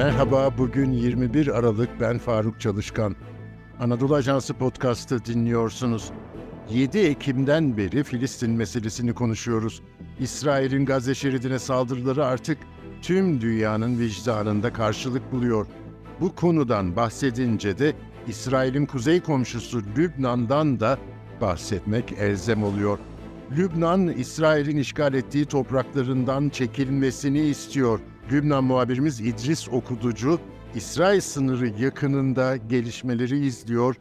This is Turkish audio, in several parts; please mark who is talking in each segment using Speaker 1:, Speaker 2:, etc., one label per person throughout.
Speaker 1: Merhaba, bugün 21 Aralık ben Faruk Çalışkan. Anadolu Ajansı podcast'ı dinliyorsunuz. 7 Ekim'den beri Filistin meselesini konuşuyoruz. İsrail'in Gazze şeridine saldırıları artık tüm dünyanın vicdanında karşılık buluyor. Bu konudan bahsedince de İsrail'in kuzey komşusu Lübnan'dan da bahsetmek elzem oluyor. Lübnan, İsrail'in işgal ettiği topraklarından çekilmesini istiyor. Lübnan muhabirimiz İdris Okuducu, İsrail sınırı yakınında gelişmeleri izliyor.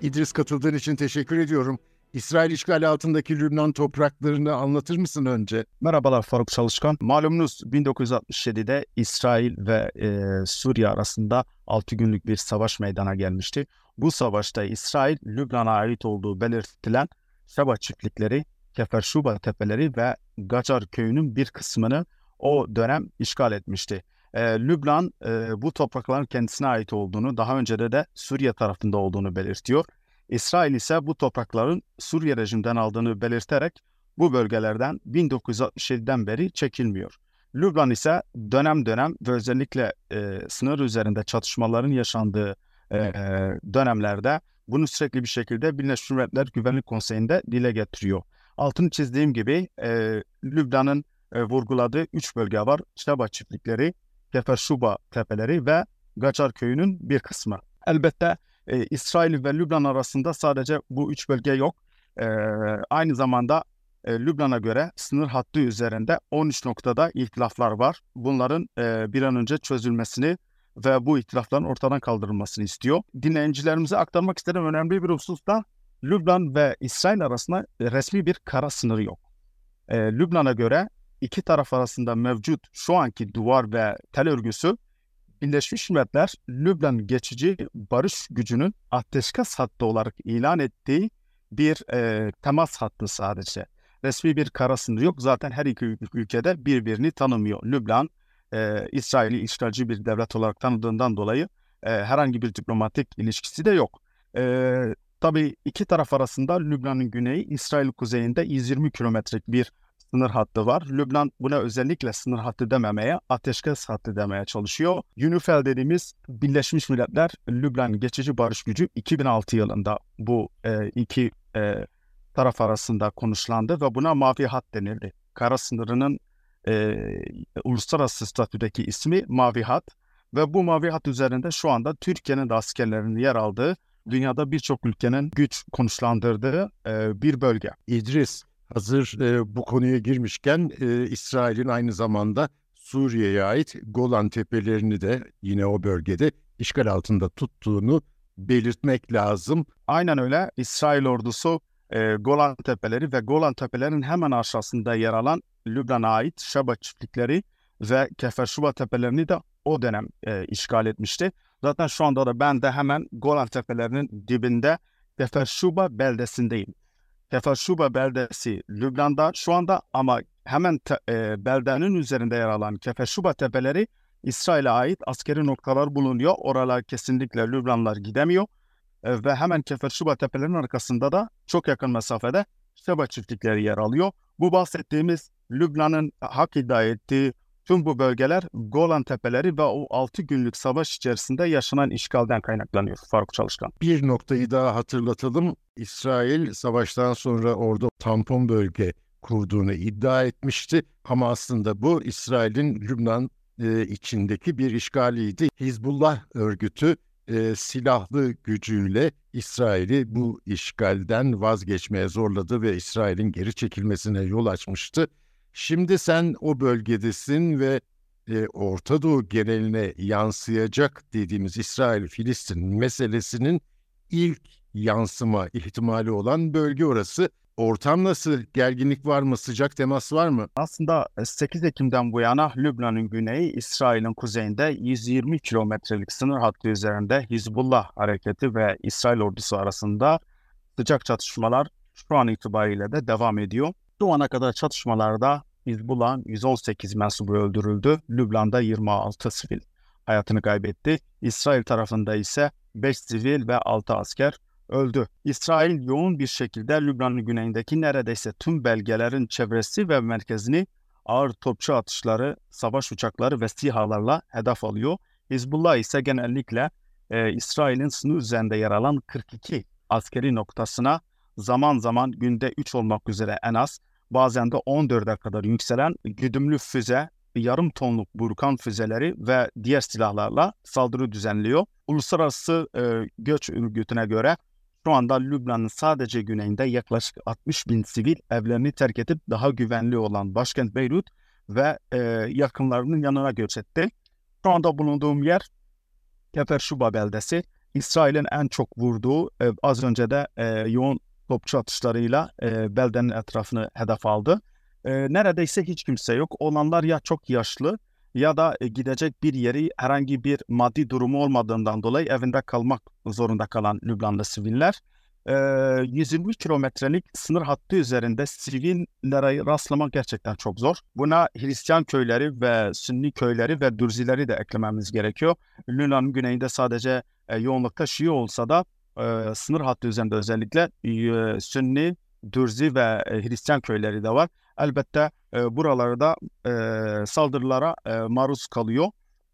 Speaker 1: İdris katıldığın için teşekkür ediyorum. İsrail işgali altındaki Lübnan topraklarını anlatır mısın önce?
Speaker 2: Merhabalar Faruk Çalışkan. Malumunuz 1967'de İsrail ve e, Suriye arasında 6 günlük bir savaş meydana gelmişti. Bu savaşta İsrail, Lübnan'a ait olduğu belirtilen Şeba çiftlikleri, Keferşuba tepeleri ve Gacar köyünün bir kısmını o dönem işgal etmişti. E, Lübnan e, bu toprakların kendisine ait olduğunu, daha önce de de Suriye tarafında olduğunu belirtiyor. İsrail ise bu toprakların Suriye rejimden aldığını belirterek bu bölgelerden 1967'den beri çekilmiyor. Lübnan ise dönem dönem ve özellikle e, sınır üzerinde çatışmaların yaşandığı e, dönemlerde bunu sürekli bir şekilde Birleşmiş Milletler Güvenlik Konseyi'nde dile getiriyor. Altını çizdiğim gibi e, Lübnan'ın e, vurguladığı üç bölge var. Şeba çiftlikleri, Keferşuba tepeleri ve Gacar köyünün bir kısmı. Elbette e, İsrail ve Lübnan arasında sadece bu üç bölge yok. E, aynı zamanda e, Lübnan'a göre sınır hattı üzerinde 13 noktada ihtilaflar var. Bunların e, bir an önce çözülmesini ve bu ihtilafların ortadan kaldırılmasını istiyor. Dinleyicilerimize aktarmak istediğim önemli bir husus da Lübnan ve İsrail arasında resmi bir kara sınırı yok. E, Lübnan'a göre iki taraf arasında mevcut şu anki duvar ve tel örgüsü Birleşmiş Milletler Lübnan geçici barış gücünün ateşkes hattı olarak ilan ettiği bir e, temas hattı sadece. Resmi bir kara sınırı yok. Zaten her iki ülkede birbirini tanımıyor. Lübnan, e, İsrail'i işgalci bir devlet olarak tanıdığından dolayı e, herhangi bir diplomatik ilişkisi de yok. E, tabii iki taraf arasında Lübnan'ın güneyi, İsrail kuzeyinde 120 kilometrelik bir sınır hattı var. Lübnan buna özellikle sınır hattı dememeye, ateşkes hattı demeye çalışıyor. UNIFIL dediğimiz Birleşmiş Milletler Lübnan Geçici Barış Gücü 2006 yılında bu e, iki e, taraf arasında konuşlandı ve buna mavi hat denildi. Kara sınırının e, uluslararası statüdeki ismi mavi hat ve bu mavi hat üzerinde şu anda Türkiye'nin de askerlerinin yer aldığı dünyada birçok ülkenin güç konuşlandırdığı e, bir bölge.
Speaker 1: İdris, Hazır e, bu konuya girmişken e, İsrail'in aynı zamanda Suriye'ye ait Golan Tepelerini de yine o bölgede işgal altında tuttuğunu belirtmek lazım.
Speaker 2: Aynen öyle. İsrail ordusu e, Golan Tepeleri ve Golan Tepelerinin hemen aşağısında yer alan Lübnan'a ait Şaba çiftlikleri ve Keferşuba Tepelerini de o dönem e, işgal etmişti. Zaten şu anda da ben de hemen Golan Tepelerinin dibinde Keferşuba beldesindeyim. Keferşuba beldesi Lübnan'da şu anda ama hemen te, e, beldenin üzerinde yer alan Keferşuba tepeleri İsrail'e ait askeri noktalar bulunuyor. Oralar kesinlikle Lübnanlar gidemiyor. E, ve hemen Keferşuba tepelerinin arkasında da çok yakın mesafede Şeba çiftlikleri yer alıyor. Bu bahsettiğimiz Lübnan'ın hak iddia ettiği tüm bu bölgeler Golan Tepeleri ve o 6 günlük savaş içerisinde yaşanan işgalden kaynaklanıyor Faruk Çalışkan.
Speaker 1: Bir noktayı daha hatırlatalım. İsrail savaştan sonra orada tampon bölge kurduğunu iddia etmişti ama aslında bu İsrail'in Lübnan e, içindeki bir işgaliydi. Hizbullah örgütü e, silahlı gücüyle İsrail'i bu işgalden vazgeçmeye zorladı ve İsrail'in geri çekilmesine yol açmıştı. Şimdi sen o bölgedesin ve e, Orta Doğu geneline yansıyacak dediğimiz İsrail-Filistin meselesinin ilk yansıma ihtimali olan bölge orası. Ortam nasıl? Gerginlik var mı? Sıcak temas var mı?
Speaker 2: Aslında 8 e, Ekim'den bu yana Lübnan'ın güneyi, İsrail'in kuzeyinde 120 kilometrelik sınır hattı üzerinde Hizbullah hareketi ve İsrail ordusu arasında sıcak çatışmalar şu an itibariyle de devam ediyor. Şu ana kadar çatışmalarda Hizbullah'ın 118 mensubu öldürüldü. Lübnan'da 26 sivil hayatını kaybetti. İsrail tarafında ise 5 sivil ve 6 asker öldü. İsrail yoğun bir şekilde Lübnan'ın güneyindeki neredeyse tüm belgelerin çevresi ve merkezini ağır topçu atışları, savaş uçakları ve SİHA'larla hedef alıyor. Hizbullah ise genellikle e, İsrail'in sınır üzerinde yer alan 42 askeri noktasına zaman zaman günde 3 olmak üzere en az bazen de 14'e kadar yükselen güdümlü füze, yarım tonluk burkan füzeleri ve diğer silahlarla saldırı düzenliyor. Uluslararası e, Göç Örgütü'ne göre şu anda Lübnan'ın sadece güneyinde yaklaşık 60 bin sivil evlerini terk edip daha güvenli olan başkent Beyrut ve e, yakınlarının yanına göç etti. Şu anda bulunduğum yer Kefer Şuba beldesi. İsrail'in en çok vurduğu e, az önce de e, yoğun topçu atışlarıyla e, beldenin etrafını hedef aldı. E, neredeyse hiç kimse yok. Olanlar ya çok yaşlı ya da e, gidecek bir yeri herhangi bir maddi durumu olmadığından dolayı evinde kalmak zorunda kalan Lübnanlı siviller. E, 120 kilometrelik sınır hattı üzerinde sivillere rastlamak gerçekten çok zor. Buna Hristiyan köyleri ve Sünni köyleri ve Dürzileri de eklememiz gerekiyor. Lübnan'ın güneyinde sadece e, yoğunlukta Şii olsa da e, sınır hattı üzerinde özellikle e, Sünni, Dürzi ve e, Hristiyan köyleri de var. Elbette e, buralarda e, saldırılara e, maruz kalıyor.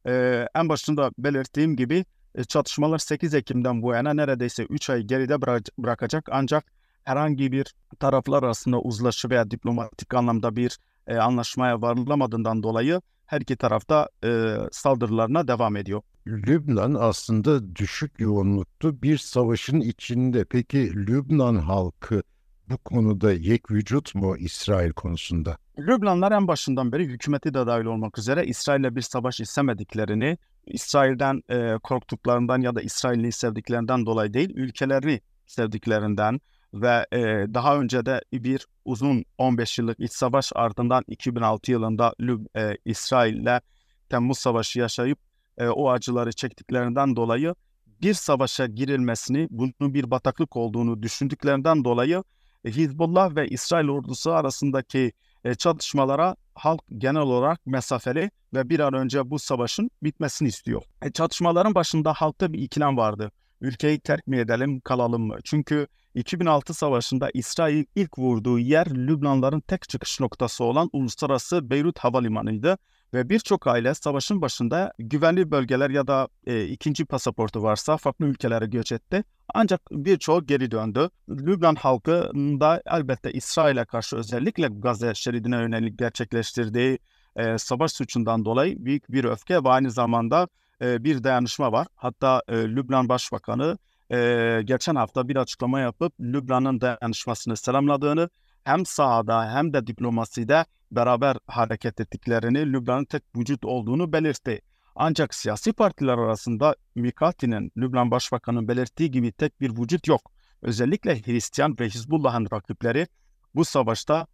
Speaker 2: E, en başında belirttiğim gibi e, çatışmalar 8 Ekim'den bu yana neredeyse 3 ay geride bıra- bırakacak ancak herhangi bir taraflar arasında uzlaşı veya diplomatik anlamda bir e, anlaşmaya varılamadığından dolayı her iki tarafta e, saldırılarına devam ediyor.
Speaker 1: Lübnan aslında düşük yoğunluktu bir savaşın içinde. Peki Lübnan halkı bu konuda yek vücut mu İsrail konusunda?
Speaker 2: Lübnanlar en başından beri hükümeti de dahil olmak üzere İsrail'le bir savaş istemediklerini, İsrail'den e, korktuklarından ya da İsrail'i sevdiklerinden dolayı değil, ülkeleri sevdiklerinden ve e, daha önce de bir uzun 15 yıllık iç savaş ardından 2006 yılında Lüb, e, İsrail'le Temmuz Savaşı yaşayıp e, o acıları çektiklerinden dolayı bir savaşa girilmesini, bunun bir bataklık olduğunu düşündüklerinden dolayı e, Hizbullah ve İsrail ordusu arasındaki e, çatışmalara halk genel olarak mesafeli ve bir an önce bu savaşın bitmesini istiyor. E, çatışmaların başında halkta bir ikilem vardı. Ülkeyi terk mi edelim, kalalım mı? Çünkü 2006 savaşında İsrail ilk vurduğu yer Lübnanların tek çıkış noktası olan uluslararası Beyrut Havalimanı'ydı ve birçok aile savaşın başında güvenli bölgeler ya da e, ikinci pasaportu varsa farklı ülkelere göç etti. Ancak birçoğu geri döndü. Lübnan halkı da elbette İsrail'e karşı özellikle Gazze şeridine yönelik gerçekleştirdiği e, savaş suçundan dolayı büyük bir öfke ve aynı zamanda e, bir dayanışma var. Hatta e, Lübnan Başbakanı e, geçen hafta bir açıklama yapıp Lübnan'ın dayanışmasını selamladığını hem sahada hem de diplomaside beraber hareket ettiklerini, Lübnan'ın tek vücut olduğunu belirtti. Ancak siyasi partiler arasında Mikati'nin, Lübnan Başbakanı'nın belirttiği gibi tek bir vücut yok. Özellikle Hristiyan ve Hizbullah'ın rakipleri bu savaşta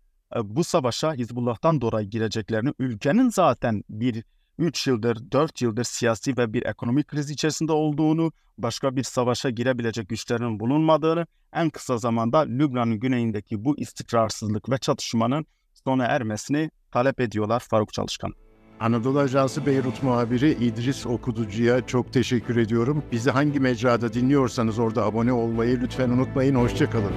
Speaker 2: bu savaşa Hizbullah'tan dolayı gireceklerini, ülkenin zaten bir 3 yıldır, 4 yıldır siyasi ve bir ekonomik kriz içerisinde olduğunu, başka bir savaşa girebilecek güçlerin bulunmadığını, en kısa zamanda Lübnan'ın güneyindeki bu istikrarsızlık ve çatışmanın sona ermesini talep ediyorlar Faruk Çalışkan.
Speaker 1: Anadolu Ajansı Beyrut muhabiri İdris Okuducu'ya çok teşekkür ediyorum. Bizi hangi mecrada dinliyorsanız orada abone olmayı lütfen unutmayın. Hoşçakalın.